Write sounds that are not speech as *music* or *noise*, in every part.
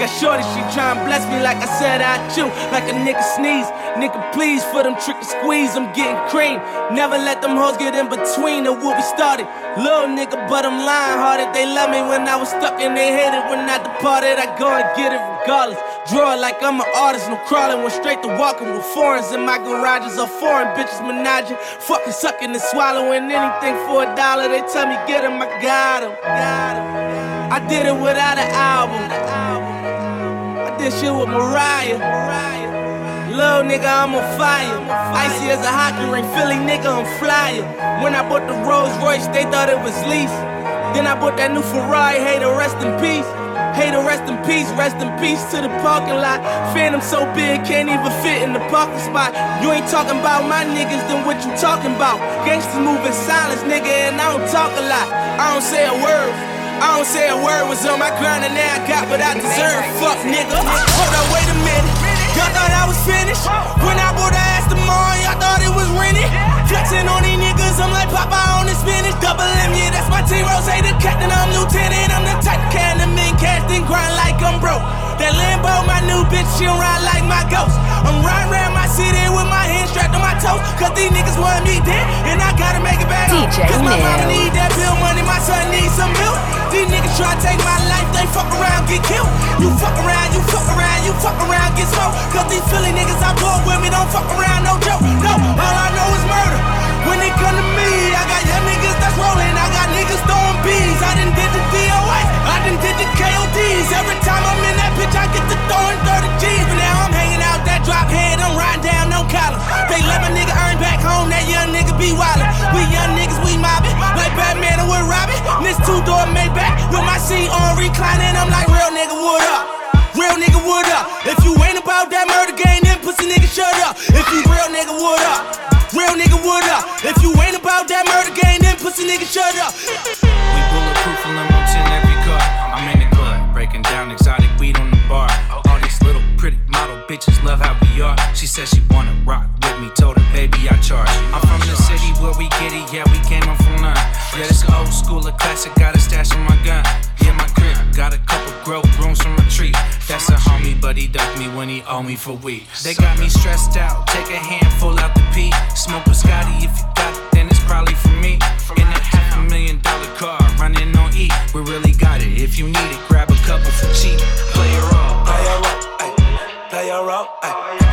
Got shorty, she tryna bless me like I said I chew. Like a nigga sneeze. Nigga, please, for them trick and squeeze, I'm getting cream. Never let them hoes get in between of what we started. Little nigga, but I'm lying hearted. They love me when I was stuck and they hated when I departed. I go and get it regardless. Draw like I'm an artist, no crawling. Went straight to walking with foreigns in my garages or foreign bitches menaging. Fucking sucking and swallowing anything for a dollar. They tell me get him, I got. Got. I did it without an album this shit with Mariah. Little nigga, I'm on fire. Icy as a hockey ring, Philly nigga, I'm flyer. When I bought the Rolls Royce, they thought it was lease. Then I bought that new Ferrari, hey, to rest in peace. Hey, to rest in peace, rest in peace to the parking lot. Phantom so big, can't even fit in the parking spot. You ain't talking about my niggas, then what you talking about? Gangsters move in silence, nigga, and I don't talk a lot. I don't say a word. I don't say a word was on my grind and now I got what I deserve. Fuck nigga. Hold up, wait a minute. Y'all thought I was finished. When I bought the Aston Martin, y'all thought it was rented. Flexing on these niggas, I'm like Popeye on the spinach. Double M, yeah, that's my team. Ross, the captain, I'm lieutenant. I'm the type of can in cash, then grind like I'm broke. That Lambo, my new bitch, she'll ride like my ghost. I'm riding around on. Cause these niggas want me dead, and I gotta make it back home. Cause my mama need that bill money, my son needs some milk. These niggas try to take my life, they fuck around, get killed. You fuck around, you fuck around, you fuck around, get smoked. Cause these Philly niggas I bought with me don't fuck around, no joke. No, all I know is murder. When it come to me, I got young niggas that's rolling, I got niggas throwing bees. I done did the DOS, I done did the KODs. Every time I'm in that bitch, I get to throwing 30 G's. Collar. They let my nigga earn back home, that young nigga be wildin'. We young niggas, we mobbing, like Batman and with Robin. This two door Maybach with my seat on reclining, I'm like, real nigga, what up? Real nigga, what up? If you ain't about that murder game, then pussy nigga, shut up. If you real nigga, what up? Real nigga, what up? If you ain't about that murder game, then pussy nigga, shut up. We bulletproof and in every bitches love how we are. She said she wanna rock with me, told her baby I charge. I'm from the city where we get it, yeah we came up from none. Yeah, this old school, a classic, got a stash on my gun. Yeah, my crib got a couple grow rooms from retreat. That's a homie, but he ducked me when he owed me for weed. They got me stressed out, take a handful out the pee. Smoke a Scotty if you got it, then it's probably for me. In a half a million dollar car, running on E. We really got it. If you need it, grab a couple for cheap. Play your role, play ay. play your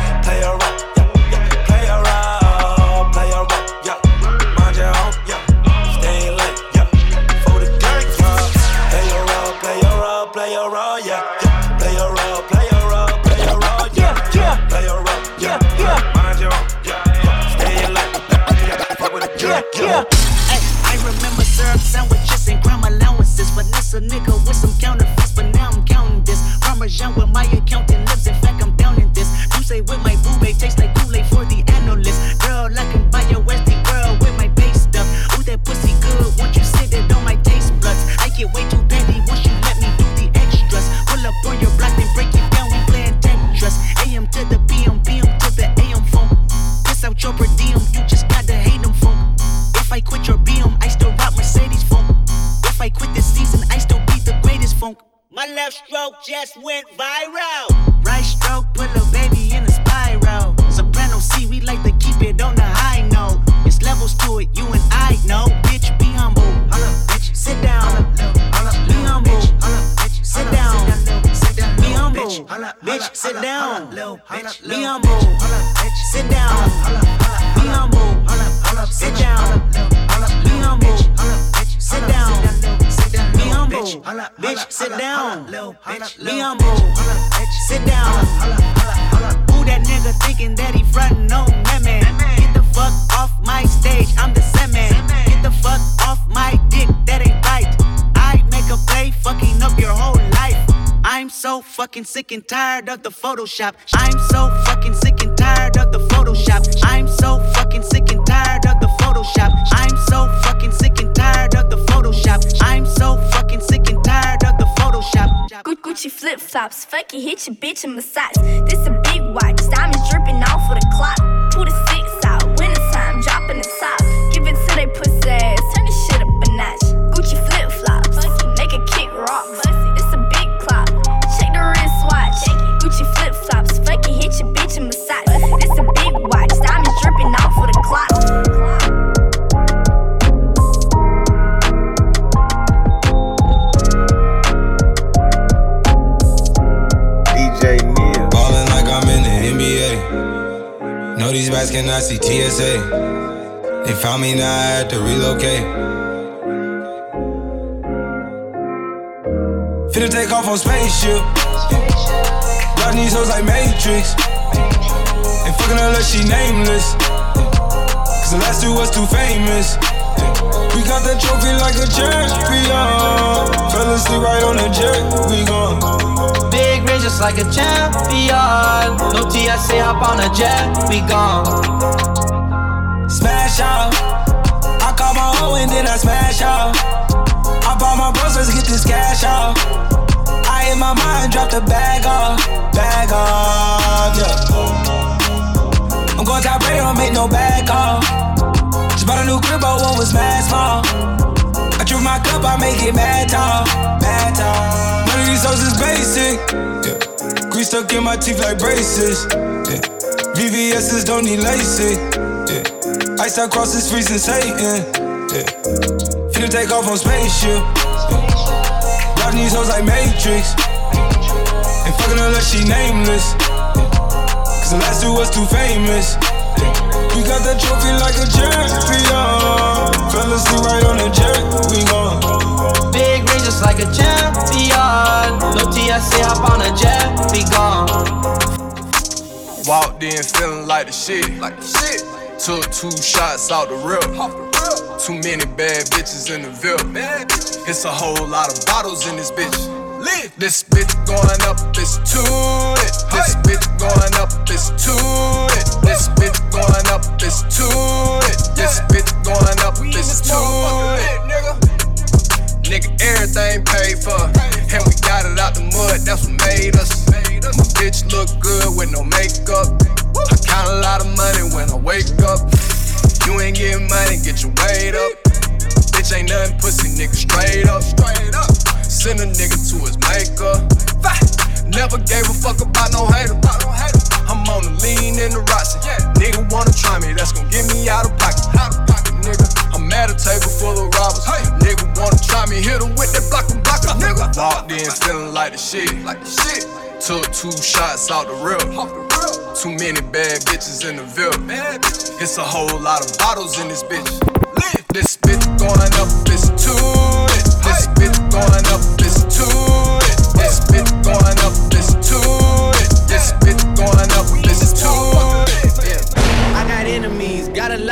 Photoshop. I'm so fucking sick and tired of the Photoshop. I'm so fucking sick and tired of the Photoshop. I'm so fucking sick and tired of the Photoshop. I'm so fucking sick and tired of the Photoshop. Gucci flip flops, fuck it, hit your bitch in massage. This a big watch, diamonds dripping cannot see TSA. They found me now, I had to relocate. Finna take off on spaceship. Riding these hoes like Matrix. Ain't fucking unless she nameless. Cause the last two was too famous. We got that trophy like a champion. Fell asleep right on the jet, we gone. Big range just like a champion. No TSA, hop on a jet, we gone. Smash out. I call my hoe and then I smash out. I bought my bros, let's get this cash out. I in my mind, drop the bag off, bag off, yeah. I'm going top radar, make no bag off. Bought a new crib, but one was mad small. I drink my cup, I make it mad tall, mad tall. None of these hoes is basic, yeah. Grease stuck in my teeth like braces, yeah. VVS's don't need LASIK, yeah. Ice out cross is freezing Satan, yeah. Finna take off on spaceship, yeah. These hoes like Matrix, Ain't fucking her she nameless. Cause the last two was too famous, yeah. We got that trophy like a champion. Fell asleep right on the jet, we gone. Big range just like a champion. No TSA, hop on a jet, we gone. Walked in feeling like the shit. Like the shit. Took two shots out the rip. Too many bad bitches in the Ville. It's a whole lot of bottles in this bitch. Lit. This bitch going up, it's to it. This bitch going up, it's to it. This bitch going up, it's to it. This bitch going up, it's to it. Nigga, everything paid for. And we got it out the mud, that's what made us. My bitch look good with no makeup. I count a lot of money when I wake up. You ain't getting money, get your weight up. Bitch ain't nothing pussy, nigga, straight up. Straight up. Send a nigga to his maker. Never gave a fuck about no hater. I'm on the lean in the Rossi. Nigga wanna try me, that's gon' get me out of pocket. Out of pocket, nigga. I'm at a table full of robbers. Nigga wanna try me, hit him with that block and blocker, nigga. Walked in feeling like the shit. Like the shit. Took two shots out the rip. Too many bad bitches in the Ville. It's a whole lot of bottles in this bitch. This bitch going up, it's to it. This bitch going up,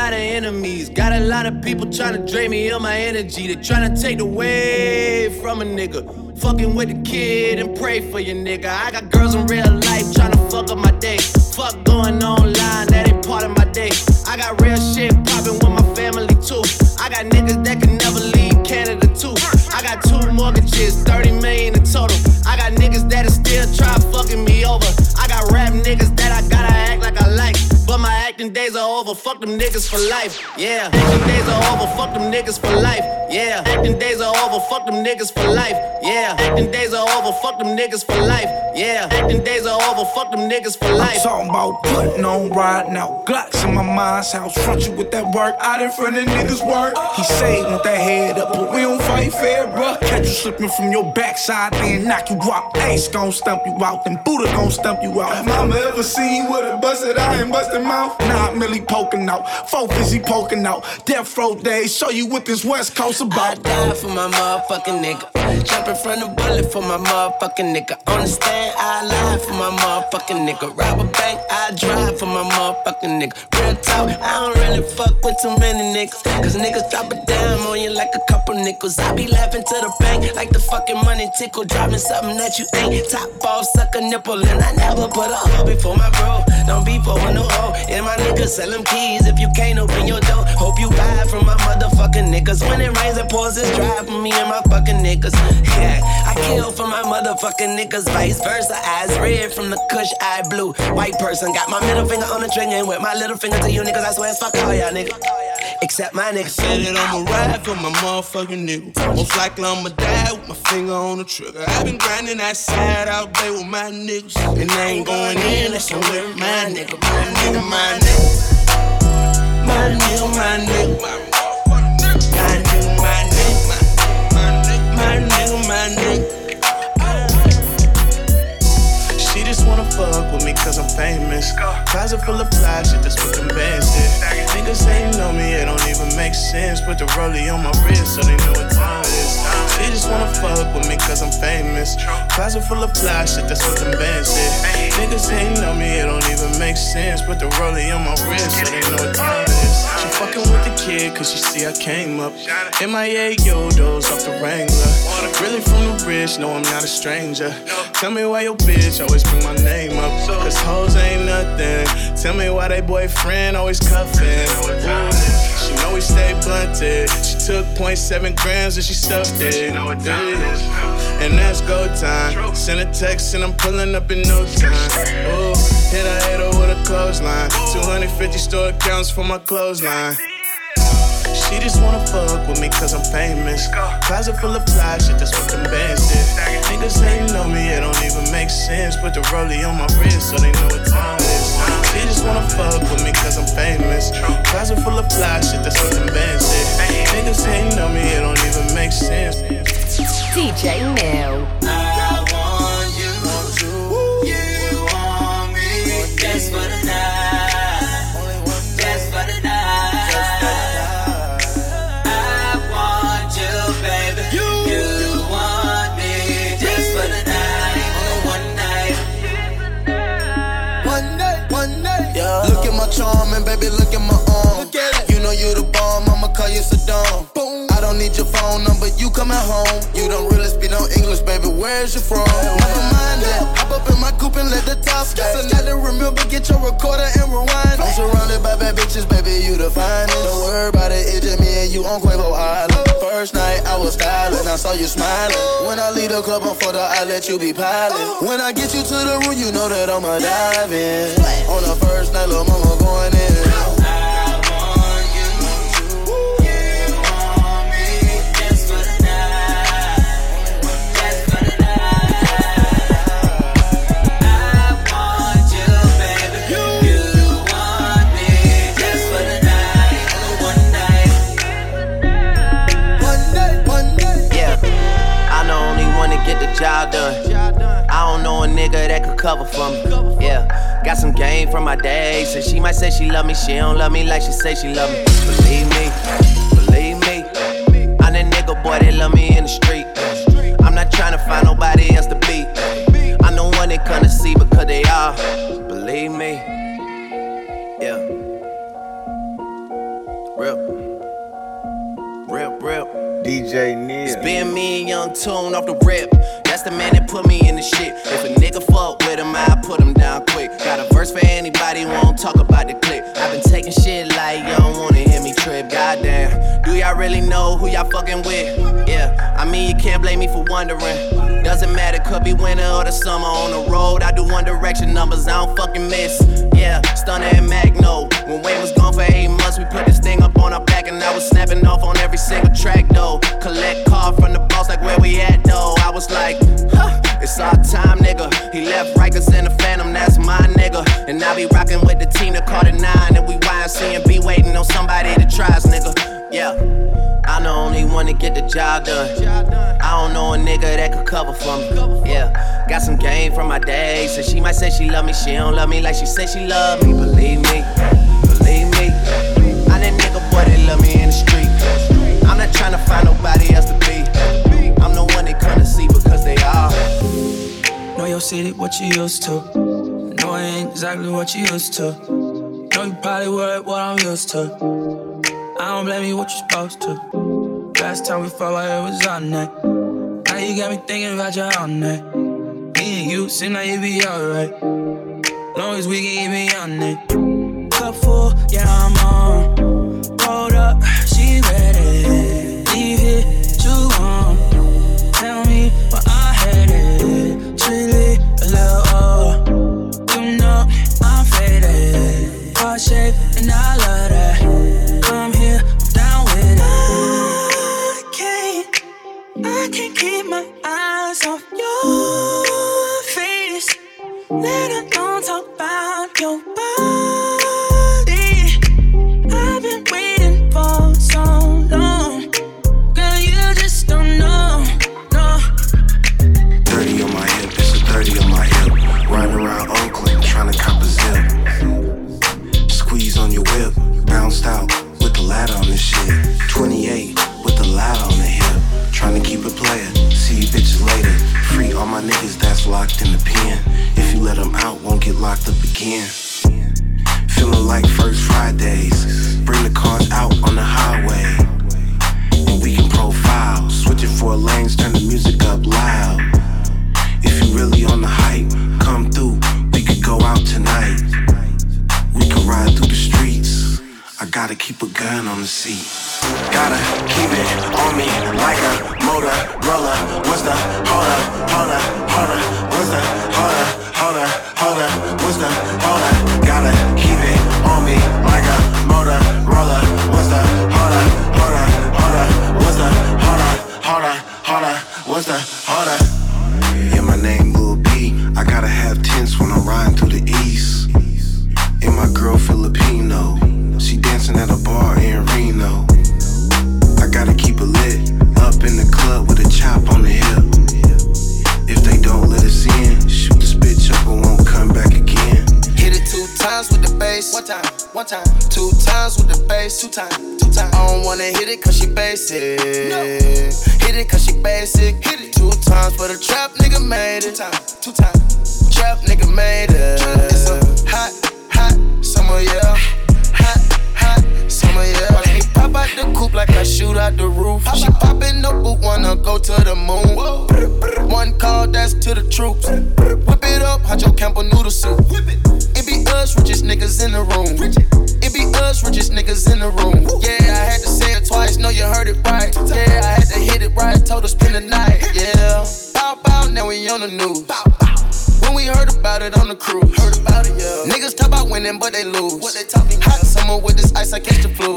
lot of enemies. Got a lot of people trying to drain me of my energy. They trying to take away from a nigga. Fucking with the kid and pray for your nigga. I got girls in real life trying to fuck up my day. Fuck going online, that ain't part of my day. I got real shit popping with my family too. I got niggas that can never leave Canada too. I got two mortgages, 30 million in total. I got niggas that'll still try fucking me over. I got rap niggas that I gotta act like I like. But my acting days are over, fuck them niggas for life. Yeah, acting days are over, fuck them niggas for life. Yeah, acting days are over, fuck them niggas for life. Yeah, acting days are over, fuck them niggas for life. Yeah, acting days are over, fuck them niggas for life. Talking about putting on riding out Glocks in my mind's house. Front you with that work out in front of niggas work. He say with that head up, but we don't fight fair, bruh. Catch you slipping from your backside, then knock you out. Ace gon' stump you out, then Buddha gon' stump you out. Mama ever seen with a busted eye and busted mouth? Nah, Millie poking out, four busy poking out. Death row days, show you what this West Coast I about. die for my motherfucking nigga. Jumping from the bullet for my motherfucking nigga. On the stand, I lie for my motherfucking nigga. Rob a bank, I drive for my motherfucking nigga. Real talk, I don't really fuck with too many niggas. Cause niggas drop a dime on you like a couple nickels. I be laughing to the bank like the fucking money tickle. Dropping something that you ain't. Top off, suck a nipple. And I never put a hoe before my bro. Don't be for no hoe. And my sell them keys if you can't open your door. Hope you buy from my motherfucking niggas. When it rains and pours, it's dry for me and my fucking niggas. Yeah, I kill for my motherfucking niggas. Vice versa, eyes red from the kush, eye blue. White person got my middle finger on the trigger and with my little finger to you niggas. I swear it's fuck all y'all niggas. Except my niggas. Said that I'ma ride for my motherfucking niggas. Most likely I'ma die with my finger on the trigger. I've been grinding that side out there with my niggas. And I ain't going in, that's somewhere my nigga, my nigga, my nigga. My nigga, my nigga. My nigga, famous. Closet full of fly shit, that's what them bands did. Niggas ain't know me, it don't even make sense. Put the rollie on my wrist so they know what time it is. She just wanna fuck with me cause I'm famous. Closet full of fly shit, that's what them bands did. Niggas ain't know me, it don't even make sense. Put the rollie on my wrist so they know what time it is. She fucking with the kid cause she see I came up. MIA Yodos off the Wrangler. Really from the rich, no, I'm not a stranger. Tell me why your bitch always bring my name up. Cause hoes ain't nothing. Tell me why they boyfriend always cuffing. She know we stay blunted. She took 0.7 grams and she stuffed it. And that's go time. Send a text and I'm pulling up in no time. Ooh, hit a hater with a clothesline. 250 store accounts for my clothesline. She just wanna fuck with me cause I'm famous. Closet full of fly shit, that's what them bands did. Niggas ain't know me, it don't even make sense. Put the rollie on my wrist so they know what time it is. She just wanna fuck with me cause I'm famous. Closet full of fly shit, that's what them bands did. Niggas ain't know me, it don't even make sense. DJ Nell. Call you Saddam. Boom. I don't need your phone number, you coming home. You don't really speak no English, baby, where's you from? Never mind that. Hop up in my coupe and let the top now to remember, get your recorder and rewind. I'm surrounded by bad bitches, baby, you the finest. Don't worry about it, it's just me and you on Quavo Island. First night I was styling, I saw you smiling. When I leave the club on photo, I let you be piling. Oh. When I get you to the room, you know that I'ma dive in. On the first night, little mama going in. Nigga that could cover for me. Yeah, got some game from my day. Said she might say she love me, she don't love me like she say she love me. Believe me, believe me. I'm that nigga boy that love me in the street. I'm not trying to find nobody else to be. I'm the one they come to see because they are. Believe me. Yeah. Real. Real, real. DJ Neil. It's been me and Young Tune off the rip. That's the man that put me in the shit. Y'all fucking with? Yeah, I mean, you can't blame me for wondering. Doesn't matter, could be winter or the summer on the road. I do one direction numbers, I don't fucking miss. Yeah, Stunner and Magno. When Wayne was gone for eight months, we put this thing up on our back, and I was snapping off on every single track though. Collect call from the boss, like where we at though. I was like, huh, it's our time, nigga. He left Rikers in the Phantom, that's my nigga. And I be rocking with the team that caught a nine, and we YNC and be waiting on somebody to try us, nigga. Yeah. I know only one to get the job done. I don't know a nigga that could cover for me. Yeah, got some game from my day. So she might say she love me, she don't love me like she said she love me. Believe me, believe me. I'm that nigga boy that love me in the street. I'm not trying to find nobody else to be. I'm the one they come to see because they are. Know your city, what you used to. Know it ain't exactly what you used to. Know you probably worried what I'm used to. I don't blame you, what you're supposed to. Last time we fought, it was on night. Now you got me thinking about you all night. Me and you seem like you be alright. Long as we can it on it. Cup full, yeah, I'm on. Basic. Hit it two times for the trap nigga made it. Two times, two times. Trap nigga made it. It's a hot, hot summer, yeah. Hot, hot summer, yeah. Watch me pop out the coupe like I shoot out the roof. She poppin' no boot, wanna go to the moon. One call, that's to the troops. Whip it up, hot your Campbell noodle soup. It be us, richest niggas in the room. Be us, richest niggas in the room. Yeah, I had to say it twice, know you heard it right. Yeah, I had to hit it right, told her spend the night. Yeah, bow bow, now we on the news. When we heard about it on the cruise, heard about it, yeah. Niggas talk about winning, but they lose. What they talking Hot summer with this ice, I catch the flu.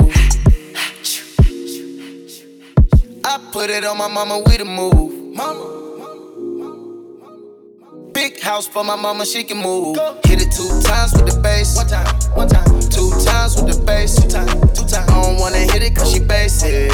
I put it on my mama, we the move. Mama. Big house for my mama, she can move. Hit it two times with the bass. One time, one time. Two times with the bass. Two times, two times. I don't wanna hit it cause she basic.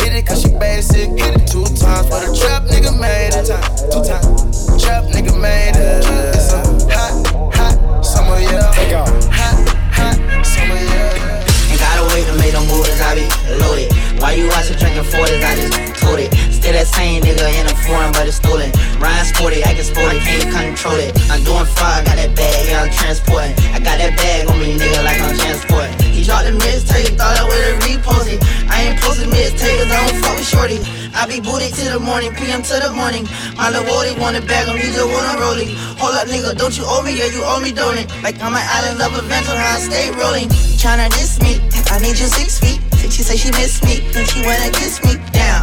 Hit it cause she basic. Hit it two times for the trap nigga made it. Two times. Trap nigga made it. It's a hot, hot summer, yeah. Take off. Hot, hot summer, yeah. Ain't gotta wait to make them moves, I be loaded. Why you watchin' drinking 40s? I just told it. Still that same nigga in a foreign, but it's stolen. Ryan sporty, I can sport it, can't control it. I'm doing fire, got that bag, yeah, I'm transporting. I got that bag on me, nigga, like I'm transporting. He dropped the mixtape, thought I would've reposted. I ain't posting mixtapes, I don't fuck with shorty. I be booted to the morning, PM to the morning. My little Wody want back, on me just wanna roll it. Hold up, nigga, don't you owe me? Yeah, you owe me, don't it? Like I'm an island of adventure, how I stay rolling. Tryna diss me, I need you six feet. She say she miss me, then she wanna kiss me.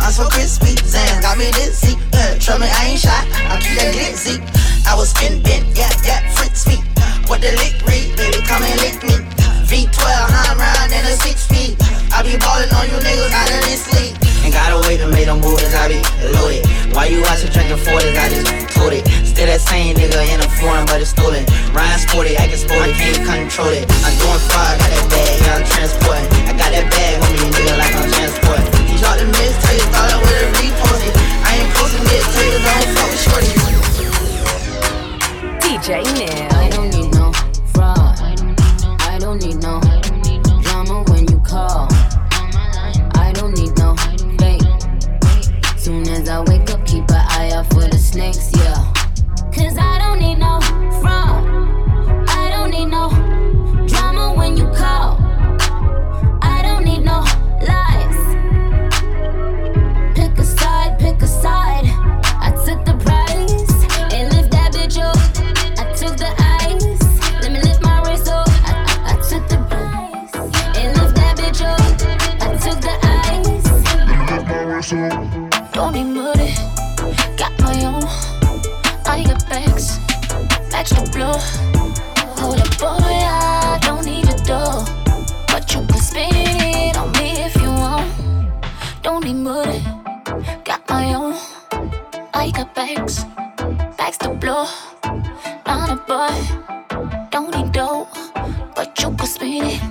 I'm so crispy. Zan got me dizzy. Uh, tell me I ain't shy. I keep that glitzy. I was spin bent, yeah, yeah, Fritz me. What the lick read, baby, come and lick me. V12, I'm round in a six feet. I be ballin' on you niggas out of this league. Ain't gotta wait to make them moves, I be loaded. Why you watchin' drinking 40s? I just told it. Still that same nigga in a foreign, but it's stolen. Ryan sporty, I can sport it, can't control it. I'm doing fire, got that bag, yeah, I'm transporting. I got that bag on me, nigga, like I'm transporting. He dropped the mixtape, thought I would've reposted. I ain't posting mixtapes, I don't fuck with shorty. DJ Neil. I don't need no fraud. I don't need no drama when you call. I don't need no fake. Soon as I wake up, keep an eye out for the snakes, soul. Don't need money, got my own. I got bags, match the blow. Hold up, boy, I don't need your dough. But you can spend it on me if you want. Don't need money, got my own. I got bags, bags to blow. Not a boy, don't need dough, but you can spend it.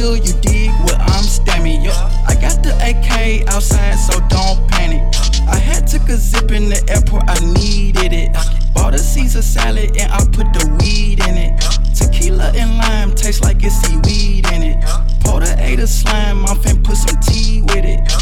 You dig what I'm stamming. Yo, I got the AK outside, so don't panic. I had took a zip in the airport, I needed it. Bought a Caesar salad and I put the weed in it. Tequila and lime taste like it's seaweed in it. Pour the A to slime, I'm fin put some tea with it.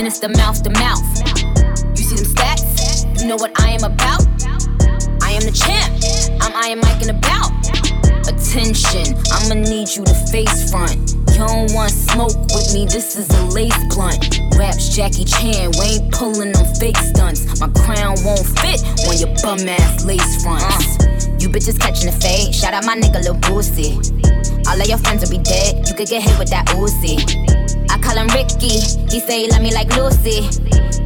Pressed, administer mouth to mouth. You see them stats? You know what I am about? I am the champ. I'm Iron Mike and about. Attention, I'ma need you to face front. You don't want smoke with me, this is a lace blunt. Raps Jackie Chan, we ain't pulling them fake stunts. My crown won't fit on your bum ass lace fronts. You bitches catching the fade, shout out my nigga Lil Boosie. All of your friends will be dead, you could get hit with that Uzi. Call him Ricky, he say he love me like Lucy.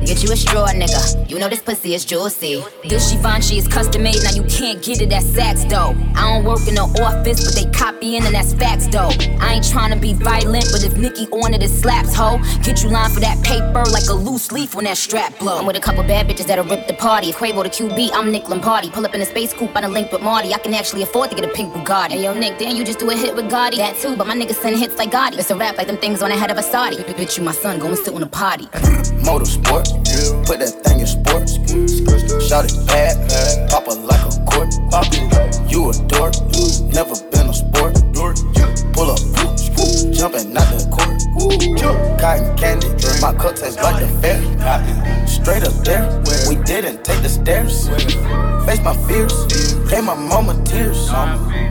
Get you a straw, nigga. You know this pussy is juicy. This Givenchy is custom made, now you can't get it at Saks though. I don't work in the office, but they copying and that's facts though. I ain't trying to be violent, but if Nicki on it, it slaps ho. Get you line for that paper like a loose leaf when that strap blow. I'm with a couple bad bitches that'll rip the party. If Quavo the QB, I'm Nick Lombardi. Pull up in a space coupe, I done linked with Marty. I can actually afford to get a pink Bugatti. Hey yo, Nick, then you just do a hit with Gotti. That too, but my niggas send hits like Gotti. It's a rap like them things on the head of a Saudi. Bitch, you my son, go and sit on a potty. Motorsport, put that thing in sports. Shout it bad, pop it like a court. You a dork, never been a sport. Pull up, jumping out the court. Cotton candy, my cup tastes like the fair. Straight up there, we didn't take the stairs. Face my fears, gave my mama tears.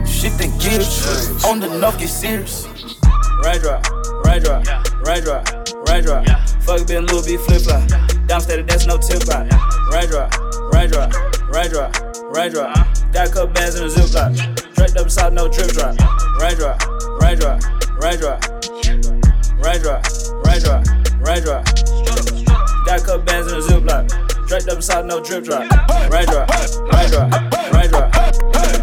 Shifting gears, on the nuff get serious. Right drop, right drop, right drop, right drop. Fuck a bit, Louis V flip flop. Downstairs, that's no tip out. Right drop, right drop, right drop, right drop. Got a couple bands in a ziplock. Draped up south, no drip drop. Raindrop, raindrop, raindrop. Raindrop, raindrop, raindrop. Got a couple bands in a ziplock. Draped up south, no drip drop. Raindrop, raindrop, raindrop.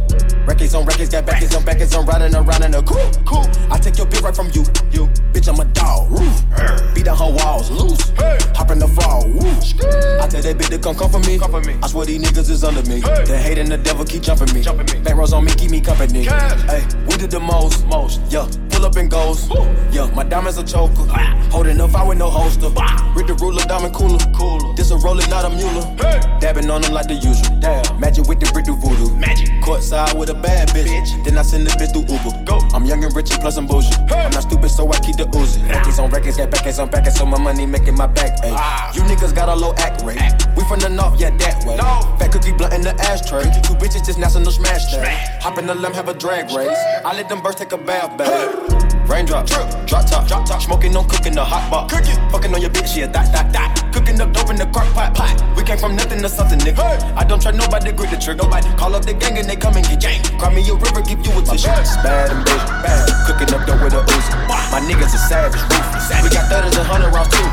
Records on records, got backers on backers, I'm riding around in a cool, cool. I take your bitch right from you, you. Bitch, I'm a dog, roof. Beat down her walls, loose. Hey. Hop in the fall, woo. I tell that bitch to come come for me. Come for me. I swear these niggas is under me. Hey. The hate and the devil keep jumping me. Jumping me. Back rows on me, keep me company. Hey, we did the most, most, yeah. Pull up and goes, yeah. My diamonds a choker. Holding up, I with no holster. Read the ruler, diamond cooler, cooler. This a roller, not a mule. Hey. Dabbing on them like the usual. Damn. Magic with the brick do voodoo. Magic. Courtside with a bad bitch. bitch. Then I send the bitch through Uber. Go. I'm young and rich and plus I'm bougie. Hey. I'm not stupid, so I keep the Uzi. Records on records, got backers on backers, so my money making my back. Ay. Ah. You niggas got a low act rate. Act. We from the north, yeah, that way. No. Fat cookie blunt in the ashtray. Two bitches just national smash that. Hop in the limb, have a drag race. I let them birds take a bath, babe. Raindrop, drip, drop top, drop top, smoking on cooking the hot pot. Cooking, fucking on your bitch, yeah, that, that, that. Cooking up dope in the crock pot, pot. We came from nothing to something, nigga. Hey. I don't try nobody, grip the trigger. Nobody call up the gang and they come and get gang. Cry me a river, give you a tissue. Bad and bitch, bad. Cooking up dope with a Uzi. My niggas are savage, ruthless. We got thudders and hundred rounds too.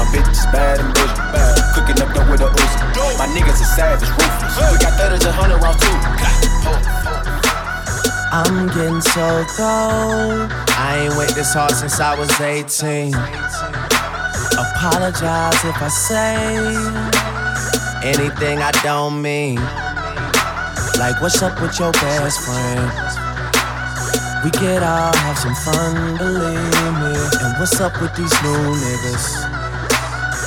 My bitch is bad and bitch, bad. Cooking up dope with a Uzi. My niggas are savage, ruthless. We got thudders and hundred rounds too. I'm getting so cold. I ain't went this hard since I was 18. Apologize if I say anything I don't mean. Like, what's up with your best friend? We could all have some fun, believe me. And what's up with these new niggas?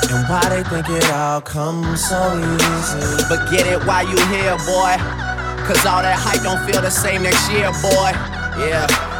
And why they think it all comes so easy? But get it while you here, boy. Cause all that hype don't feel the same next year, boy. Yeah.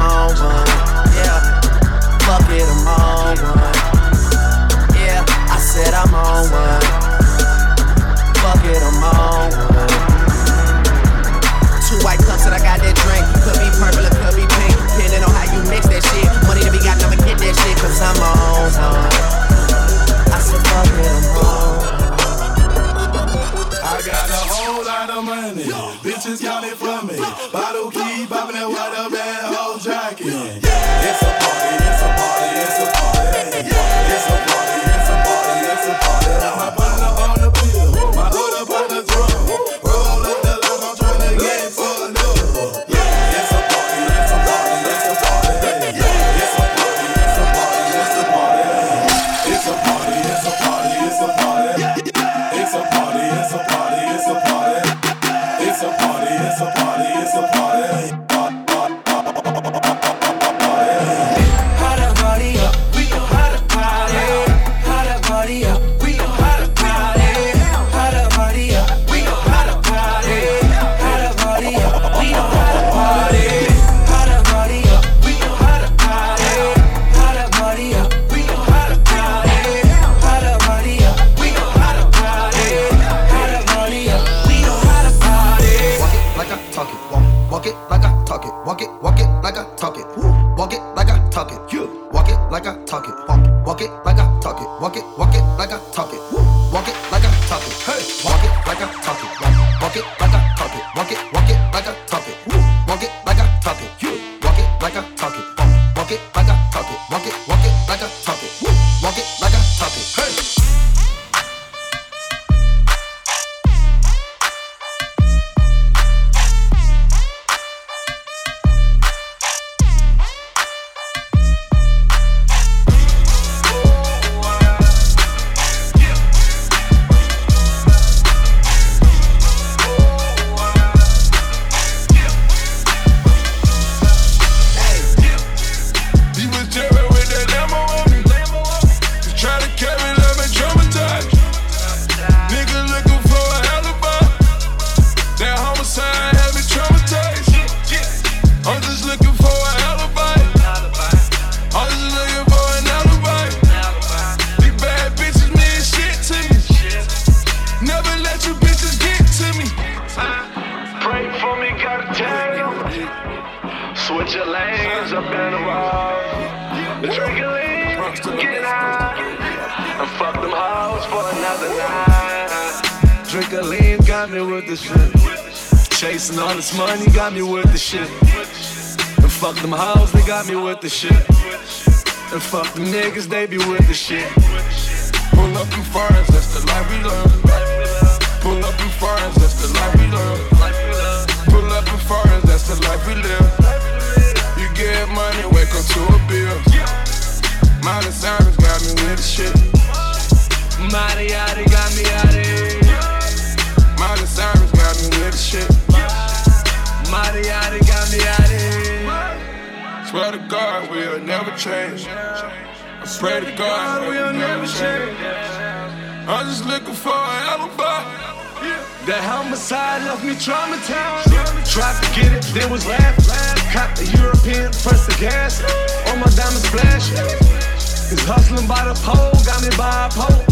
on one. Yeah, fuck it, I'm on one. Yeah, I said I'm on one. Fuck it, I'm on one. Two white cups that I got that drink. Could be purple or could be pink. Depending on how you mix that shit. Money to be got, I'ma get that shit. Cause I'm on one. I said fuck it, I'm on got the money. Bitches got it for me. Bottle key popping that water, bad hoe jacket. Yeah. With the shit. Chasing all this money, got me with the shit. And fuck them hoes, they got me with the shit. And fuck them niggas, they be with the shit. Pull up in foreigns, that's the life we learn. Pull up in foreigns, that's the life we learn. Pull up in foreigns, that's the life we live. You get money, wake up to a bill. Miley Cyrus got me with the shit. Yachty got me out of Cyrus the shit. Mighty got me out of Swear to God, we'll never change. I swear to God, we'll never change. I'm just looking for an alibi. That homicide left me traumatized. Tried to get it, then was laughing. Caught the European, press the gas. All my diamonds flashing. Cause hustling by the pole, got me by a pole.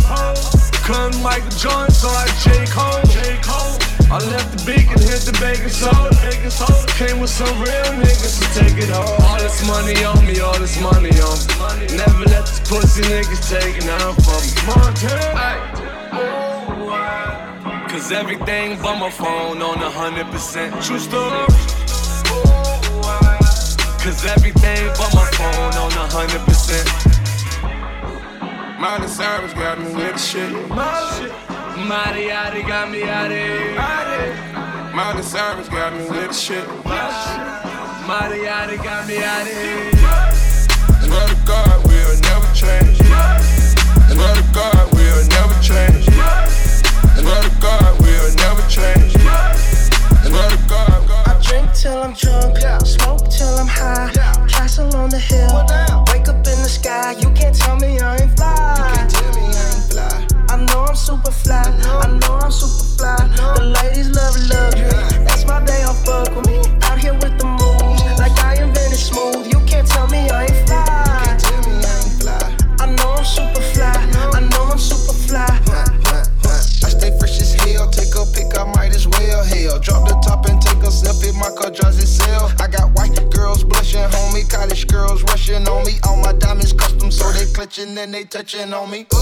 Couldn't Michael Jordan, so I J. Cole. J. Cole. I left the beacon, hit the baking soda. Baking soda. Came with some real niggas to take it all. All this money on me, all this money on me. Never let this pussy niggas take it out from me. Montana. Cause everything but my phone on a hundred percent true story. Cause everything but my phone on a hundred percent. Miley Cyrus got me with the shit. Mighty Yachty got me out of Miley Cyrus got me with shit. Mighty Yachty got me out of Swear to God, we'll never change. Swear to God, we'll never change. Touching on me.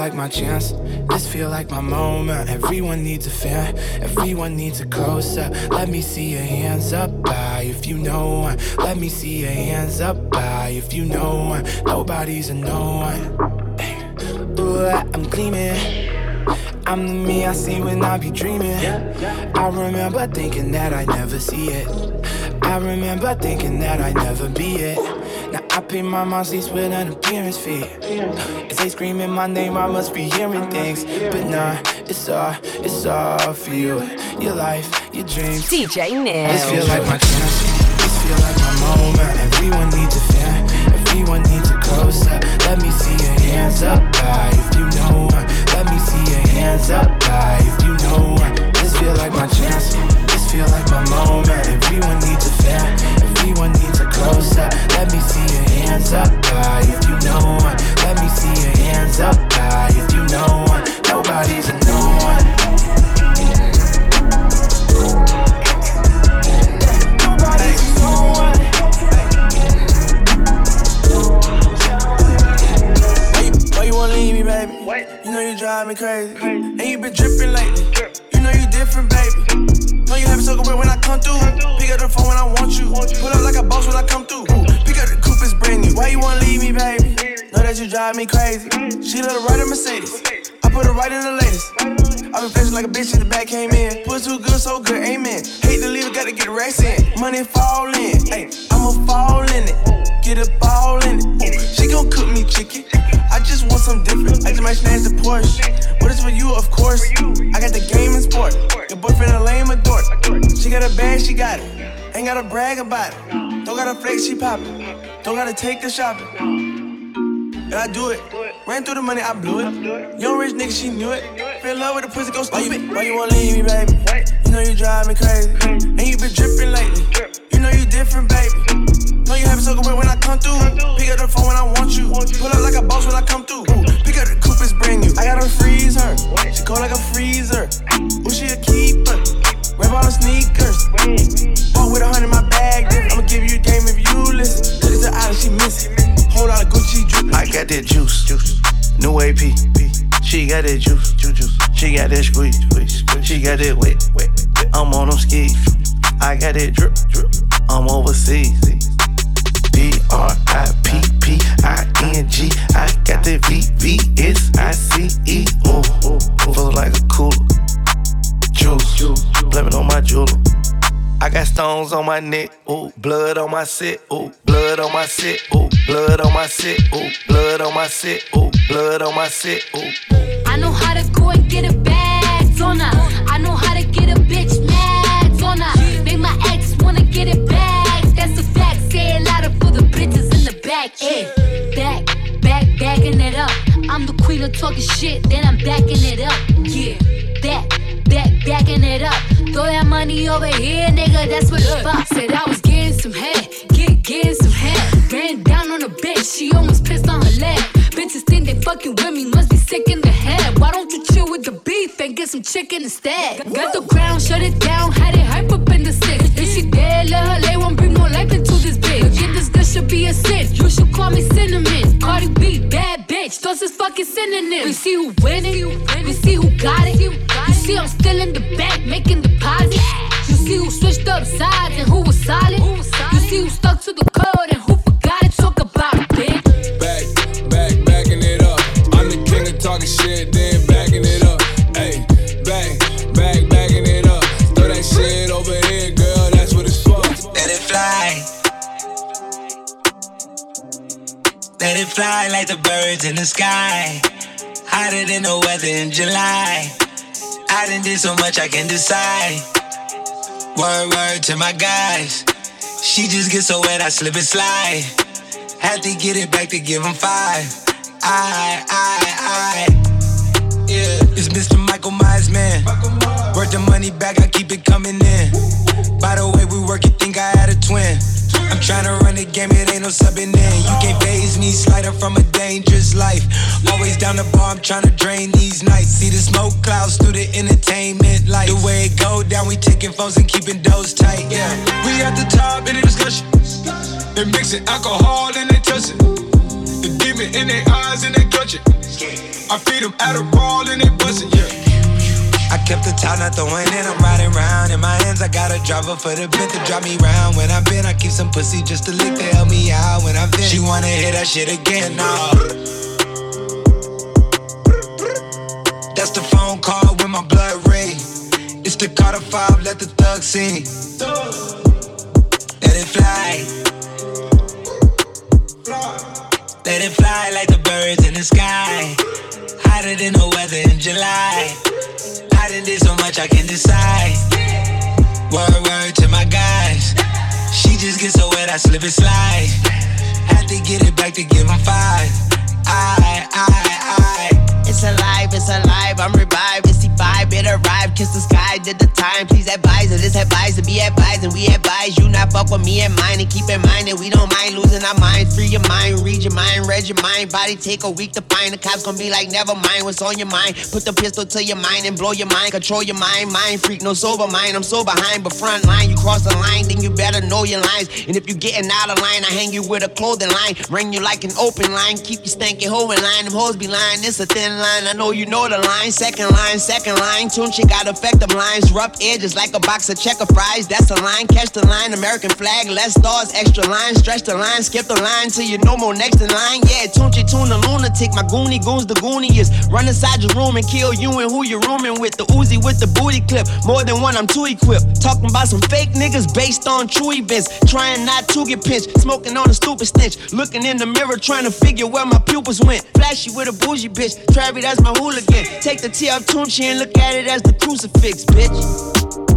Like my chance. This feel like my moment. Everyone needs a fan. Everyone needs a close up. Let me see your hands up high if you know one. Let me see your hands up high if you know one. Nobody's a no one. I'm gleaming. I'm the me I see when I be dreaming. I remember thinking that I never see it. I remember thinking that I never be it. I pay my monthlies with an appearance fee. If they screaming my name, I must be hearing things. But nah, it's all, it's all for you. Your life, your dreams. DJ Nick. This feel like my chance. This feel like my moment. Everyone needs a fan. Everyone needs a close up. Let me see your hands up high if you know. Let me see your hands up high if you know. This feel like my chance. Feel like my moment. Everyone needs a fan. Everyone needs a close up. Let me see your hands up high if you know one. Let me see your hands up high if you know one. Nobody's a no one. Nobody's a no one. Why you, why you wanna leave me, baby? You know you drive me crazy. And you been dripping lately. Know you different, baby. Know you having circle when I come through. Pick up the phone when I want you. Pull up like a boss when I come through. Pick up the coupe, it's brand new. Why you wanna leave me, baby? Know that you drive me crazy. She let her ride a Mercedes. I put her right in the latest. I been flashing like a bitch in the back came in. Puss too good, so good, amen. Hate to leave gotta get the racks in. Money fall in, hey, I'ma fall in it. Get a ball in it. Ooh, she gon' cook me chicken. I just want some different. I just might snatch the Porsche. But it's for you, of course. I got the game in sport. Your boyfriend a lame a dork. She got a bag, she got it. Ain't gotta brag about it. Don't gotta flex, she poppin'. Don't gotta take the shopping. And I do it. Ran through the money, I blew it. Young rich nigga, she knew it. Fell in love with the pussy, go stupid. Why you, why you wanna leave me, baby? You know you drive me crazy. And you been drippin' lately. You know you different, baby. Know you having so good when I come through. Pick up the phone when I want you. Pull up like a boss when I come through. Pick up the coupe, it's brand new. I gotta freezer. her. She cold like a freezer. Ooh, she a keeper. All sneakers. With a hundred in my bag. I'ma give you game if you listen. Cause island, she miss it. Whole lot of Gucci. I got that juice, juice. New AP. She got that juice, juice. She got that squeeze. She got that wet, wet. I'm on them skis. I got that drip, drip. I'm overseas. B R I P P I N G. I got that V V S I C E. Oh, ooh, ooh, flow like a cooler. Juice, blaming on my jeweler. I got stones on my neck, ooh, blood on my set, ooh, blood on my set, ooh, blood on my set, ooh, blood on my set, ooh, blood on my set, ooh. I know how to go and get a bag on her. I know how to get a bitch mad on her. Make my ex wanna get it back. That's a fact. Say it louder for the bitches in the back. Yeah. Back, back, backing it up. I'm the queen of talking shit, then I'm backing it up. Yeah. Back, back, backing it up. Throw that money over here, nigga. That's what the for. Said I was getting some head, get getting some head. Ran down on a bitch, she almost pissed on her leg. Bitches think they fucking with me, must be sick in the head. Why don't you chill with the beef and get some chicken instead? Got the crown, shut it down, had it hype up in the six. If she dead, let her lay, won't bring more life into this bitch. Get this girl should be a sin. You should call me cinnamon. Cardi B, bad bitch, those is fucking synonyms. We see who winning, we see who got it. You see I'm still in the back making deposits. You see who switched up sides and who was solid. You see who stuck to the code and who forgot it. Talk about it, bitch. Back, back, backing it up. I'm the king of talking shit, then backing it up. Hey, back, back, backing it up. Throw that shit over here, girl, that's what it's for. Let it fly. Let it fly like the birds in the sky. Hotter than the weather in July. I done did so much I can decide. Word, word to my guys. She just gets so wet, I slip and slide. Had to get it back to give him five. I, I, I. Yeah, it's Mr. Michael Myers, man. Worth the money back, I keep it coming in. By the way, we work, you think I had a twin. I'm tryna run the game, it ain't no subbing in. You can't phase me, slider from a dangerous life. Always down the bar, I'm tryna drain these nights. See the smoke clouds through the entertainment light. The way it go down, we taking phones and keeping those tight. Yeah, We at the top in the discussion. They mixing alcohol and they touch it. The demon in their eyes and they clutch it. I feed them Adderall and they bust it, yeah. I kept the top, not throwing in, I'm riding round. In my hands, I got a driver for the bit to drive me round. When I've been, I keep some pussy just to lick to help me out. When I've been, she wanna hear that shit again, nah. That's the phone call with my blood ring. It's the Carter 5, let the thug sing. Let it fly. Let it fly like the birds in the sky. Hotter than the weather in July. Done did so much I can decide. Word, word to my guys. She just gets so wet, I slip and slide. Had to get it back to give him five. I, I, I. It's alive, it's alive, I'm revived. It's vibe, it arrived. Kiss the sky, did the time. Please advise it, it's advised to be advised. And we advise you not fuck with me and mine. And keep in mind that we don't mind losing our mind. Free your mind, read your mind, read your mind. Body take a week to find. The cops gonna be like, never mind what's on your mind. Put the pistol to your mind and blow your mind. Control your mind, mind freak, no sober mind. I'm so behind, but front line. You cross the line, then you better know your lines. And if you getting out of line, I hang you with a clothing line. Ring you like an open line. Keep you stanky hoe in line. Them hoes be lying, it's a thin line, I know you know the line. Second line, second line. Tunechi got effective lines, rough edges like a box of checker fries. That's the line, catch the line. American flag, less stars, extra line. Stretch the line, skip the line till you no more next in line. Yeah, Tunechi tune a lunatic. My goonie goons the gooniest. Run inside your room and kill you and who you're rooming with. The Uzi with the booty clip. More than one, I'm too equipped. Talking about some fake niggas based on true events. Trying not to get pinched. Smoking on a stupid stench. Looking in the mirror, trying to figure where my pupils went. Flashy with a bougie bitch. Travi, that's my hooligan. Take the T off Tunechi and look at it as the crucifix, bitch.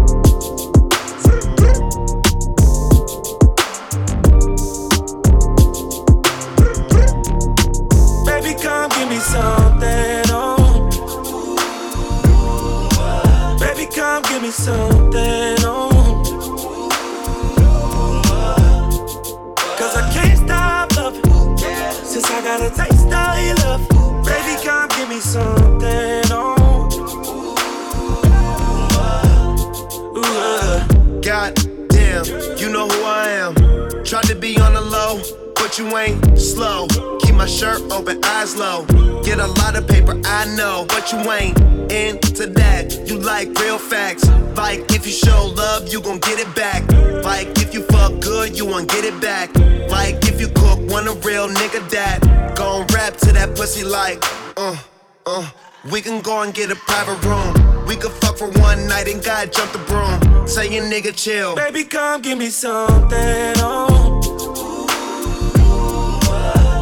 Can go and get a private room. We could fuck for one night and God jump the broom. Say your nigga chill. Baby, come give me something, oh.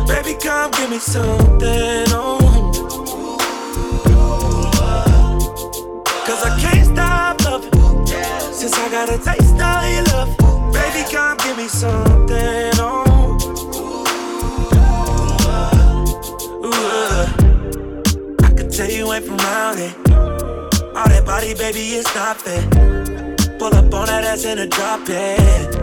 Baby, come give me something, oh. Cause I can't stop loving. Since I got a taste of your love. Baby, come give me something, oh. Ain't from around here. All that body, baby, it's not fair. Pull up on that ass in a drop head.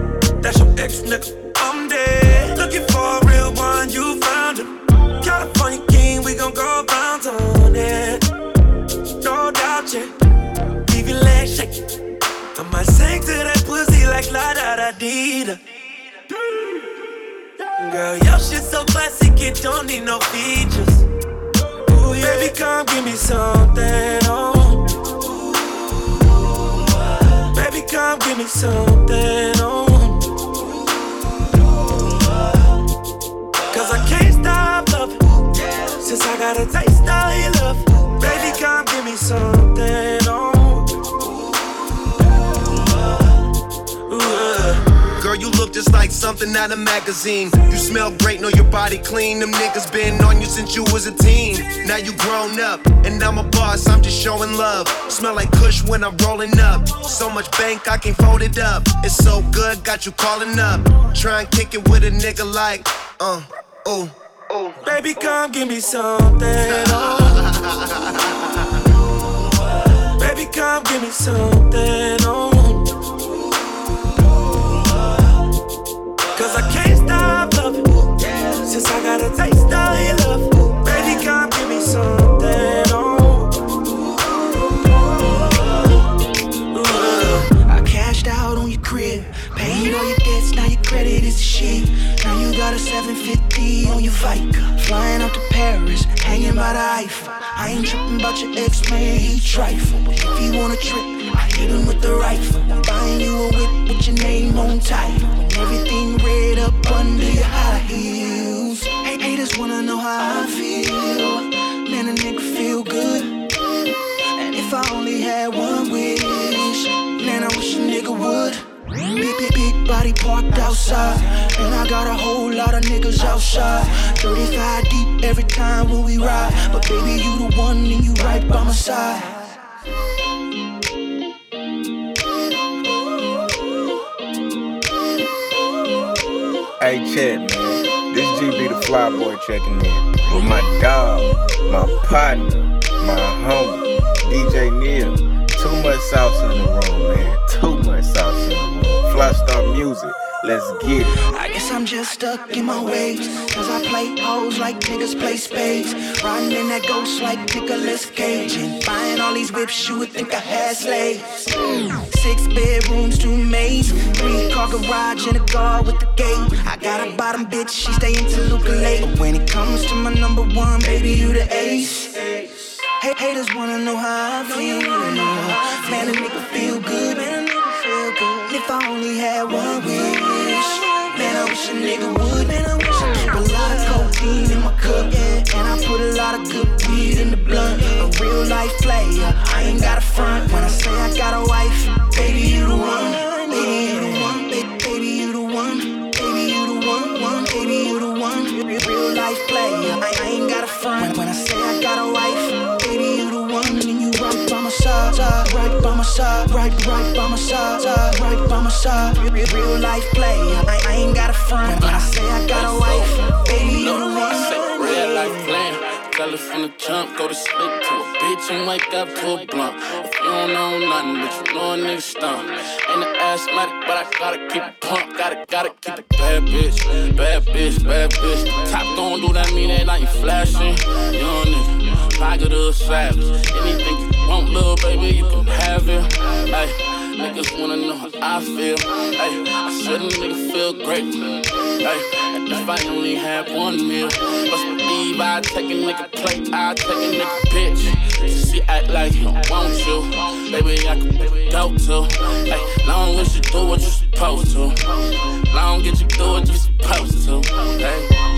That's your ex nigga. I'm dead. Looking for a real one, you found him. California king, we gon' go bounce on it. No doubt, yeah. Leave your legs shaking. I might sing to that pussy like la da da dee da. Girl, your shit so classic, it don't need no features. Yeah. Baby, come give me something, oh. Baby, come give me something, oh. Cause I can't stop loving. Since I got a taste of your love. Baby, come give me something, just like something out of magazine. You smell great, know your body clean. Them niggas been on you since you was a teen. Now you grown up, and I'm a boss, I'm just showing love. Smell like Kush when I'm rolling up. So much bank, I can fold it up. It's so good, got you calling up. Try and kick it with a nigga like, uh, oh. Oh. *laughs* Baby, come give me something. Oh. Baby, come give me something. Oh. Since I got a taste of your love. Baby, come give me something. Oh. I cashed out on your crib, paid all your debts, now your credit is shit. Now you got a 750 on your FICO, flying out to Paris, hanging by the Eiffel. I ain't tripping about your ex man, he trifle. But if he wanna trip, I hit him with the rifle. I'm buying you a whip with your name on title, everything red up under your high heels. Haters wanna know how I feel. Man, a nigga feel good. And if I only had one wish, man, I wish a nigga would. Big, big, big body parked outside. And I got a whole lot of niggas outside. 35 deep every time when we ride. But baby, you the one and you right by my side. Hey, Chet, man. GB the fly boy checking in. With my dog, my partner, my homie, DJ Neil. Too much sauce in the room, man. Too much sauce in the room. Fly Star Music. Let's get it. I guess I'm just stuck in my ways. Cause I play hoes like niggas play spades. Riding in that ghost like Nicolas Cage. And buying all these whips, you would think I had slaves. Six bedrooms, two maids. Three car garage and a guard with the gate. I got a bottom bitch, she stay into Luca late. But when it comes to my number one, baby, you the ace. Hey, haters wanna know how I feel. Man, a feel good. Man, a nigga feel good. If I only had one I wish a nigga would. I wish I a lot of cocaine in my cup, yeah. And I put a lot of good weed in the blunt. A real life player, I ain't got a front. When I say I got a wife, baby, you the one. Baby, you the one. Baby, you the one. Baby, you the one. One, baby, you the one. Real, life player, I, I ain't got a front. When, when I say I got a wife, side, side, right by my side, right, right by my side, side, right by my side. Real, real, life player, I, I ain't got a front. When I say I got a wife, baby, you the one. Real life plan. Tell her from the jump, go to sleep to a bitch and wake up to a blunt. If you don't know nothing, but you know a nigga stump. Ain't an asthmatic, but I gotta keep it pumped. Gotta, gotta keep it bad bitch, bad bitch, bad bitch. The top gon' do that mean that I ain't flashing. Young nigga, pocket of savage. Anything you want, little baby, you can have it. Ay. Niggas wanna know how I feel. Ay, I said a nigga feel great. Ay, if I only had one meal, best believe I take a nigga plate, I take a nigga bitch. She act like he don't want you, baby I can go to. Ay, long as you do what you supposed to, long as you do what you supposed to. Ay.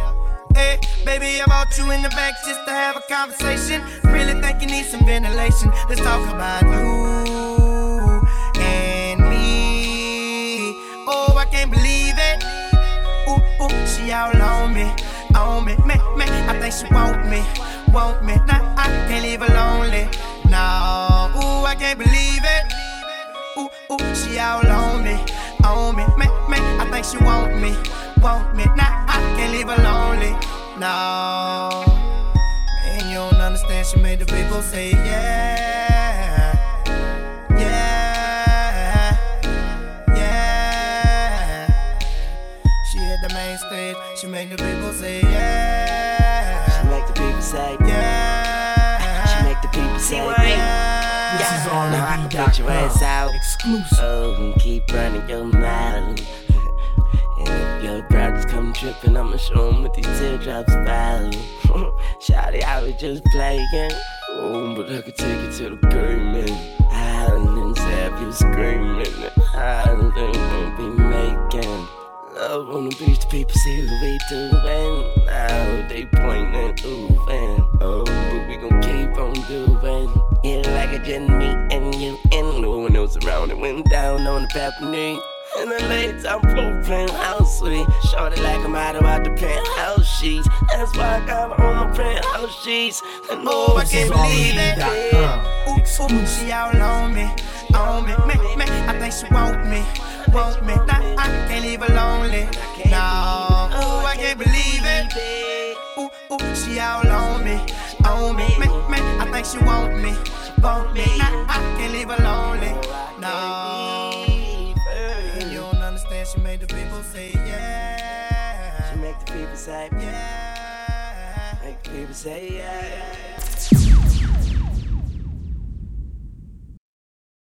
Hey, baby, I brought you in the back just to have a conversation. Really think you need some ventilation. Let's talk about you and me. Oh, I can't believe it. Ooh, ooh, she all on me, on me, me, me. I think she want me, want me. Nah, I can't leave her lonely. No, ooh, I can't believe it. Ooh, ooh, she all on me, on me, me, me. I think she want me, want me. Nah, can't leave her lonely. No, man, you don't understand. She made the people say yeah, yeah, yeah. She hit the main stage. She made the people say yeah. She make the people say yeah. She make the people say yeah. This is all now I can put your ass out. Exclusive. Oh, and keep running your mouth. Your brothers come tripping, I'ma show 'em what these teardrops value. *laughs* Shawty, I was just playing. Oh, but I could take it to the pavement. Islands have you screaming. Island won't be making. Love on the beach, the people see what we doing. Now they pointing, ooh, and oh, but we gon' keep on doing. Yeah, like a just me and you, and no one else around. It went down on the balcony. And the late time floor playing sweet. Shorty like I'm out the penthouse sheets. That's why I got her on my penthouse sheets. And Oh, I can't believe it. Ooh, ooh, she all on me, on me, me, me. I think she want me, want me. Nah, I can't leave her lonely. No, ooh, I can't believe it. Ooh, ooh, she all on me, on me, me, me. I think she want me, want me. Nah, I can't leave her lonely. No, She made the people say yeah. She make the people say yeah. Make the people say yeah.